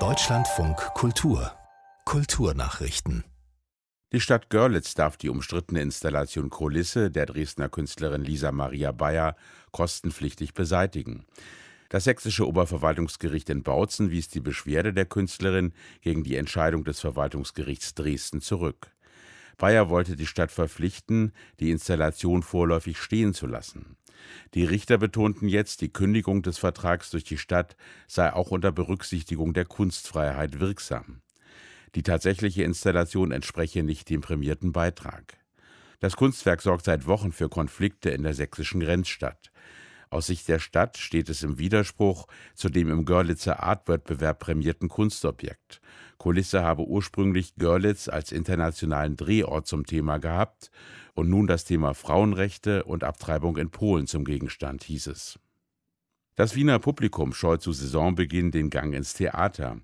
Deutschlandfunk Kultur Kulturnachrichten die Stadt Görlitz darf die umstrittene Installation Kulisse der Dresdner Künstlerin Lisa Maria Bayer kostenpflichtig beseitigen. Das sächsische Oberverwaltungsgericht in Bautzen wies die Beschwerde der Künstlerin gegen die Entscheidung des Verwaltungsgerichts Dresden zurück. Bayer wollte die Stadt verpflichten, die Installation vorläufig stehen zu lassen. Die Richter betonten jetzt, die Kündigung des Vertrags durch die Stadt sei auch unter Berücksichtigung der Kunstfreiheit wirksam. Die tatsächliche Installation entspreche nicht dem prämierten Beitrag. Das Kunstwerk sorgt seit Wochen für Konflikte in der sächsischen Grenzstadt. Aus Sicht der Stadt steht es im Widerspruch zu dem im Görlitzer Artwettbewerb prämierten Kunstobjekt. Kulisse habe ursprünglich Görlitz als internationalen Drehort zum Thema gehabt und nun das Thema Frauenrechte und Abtreibung in Polen zum Gegenstand, hieß es. Das Wiener Publikum scheut zu Saisonbeginn den Gang ins Theater.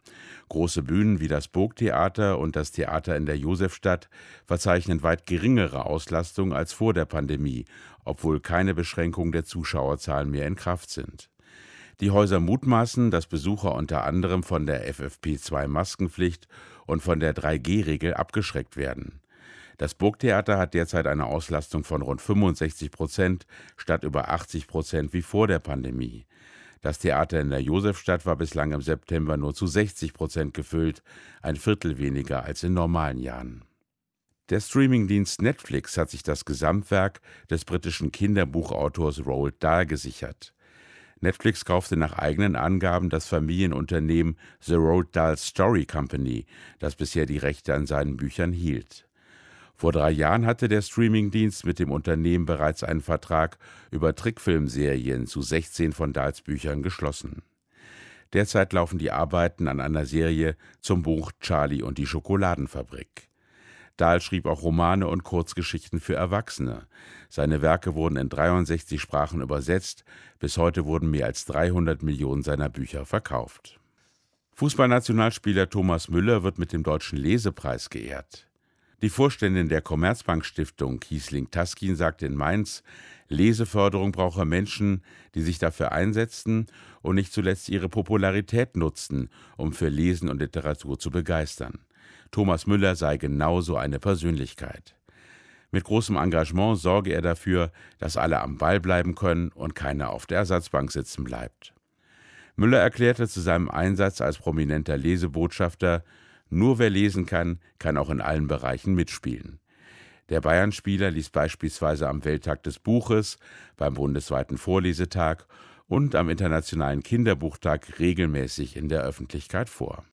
Große Bühnen wie das Burgtheater und das Theater in der Josefstadt verzeichnen weit geringere Auslastung als vor der Pandemie, obwohl keine Beschränkungen der Zuschauerzahlen mehr in Kraft sind. Die Häuser mutmaßen, dass Besucher unter anderem von der FFP2-Maskenpflicht und von der 3G-Regel abgeschreckt werden. Das Burgtheater hat derzeit eine Auslastung von rund 65 Prozent statt über 80 Prozent wie vor der Pandemie. Das Theater in der Josefstadt war bislang im September nur zu 60 Prozent gefüllt, ein Viertel weniger als in normalen Jahren. Der Streamingdienst Netflix hat sich das Gesamtwerk des britischen Kinderbuchautors Roald Dahl gesichert. Netflix kaufte nach eigenen Angaben das Familienunternehmen The Roald Dahl Story Company, das bisher die Rechte an seinen Büchern hielt. Vor drei Jahren hatte der Streamingdienst mit dem Unternehmen bereits einen Vertrag über Trickfilmserien zu 16 von Dahls Büchern geschlossen. Derzeit laufen die Arbeiten an einer Serie zum Buch Charlie und die Schokoladenfabrik. Dahl schrieb auch Romane und Kurzgeschichten für Erwachsene. Seine Werke wurden in 63 Sprachen übersetzt. Bis heute wurden mehr als 300 Millionen seiner Bücher verkauft. Fußballnationalspieler Thomas Müller wird mit dem Deutschen Lesepreis geehrt. Die Vorständin der Commerzbank Stiftung, Kiesling Taskin, sagte in Mainz, Leseförderung brauche Menschen, die sich dafür einsetzten und nicht zuletzt ihre Popularität nutzten, um für Lesen und Literatur zu begeistern. Thomas Müller sei genauso eine Persönlichkeit. Mit großem Engagement sorge er dafür, dass alle am Ball bleiben können und keiner auf der Ersatzbank sitzen bleibt. Müller erklärte zu seinem Einsatz als prominenter Lesebotschafter, nur wer lesen kann, kann auch in allen Bereichen mitspielen. Der Bayern-Spieler liest beispielsweise am Welttag des Buches, beim bundesweiten Vorlesetag und am Internationalen Kinderbuchtag regelmäßig in der Öffentlichkeit vor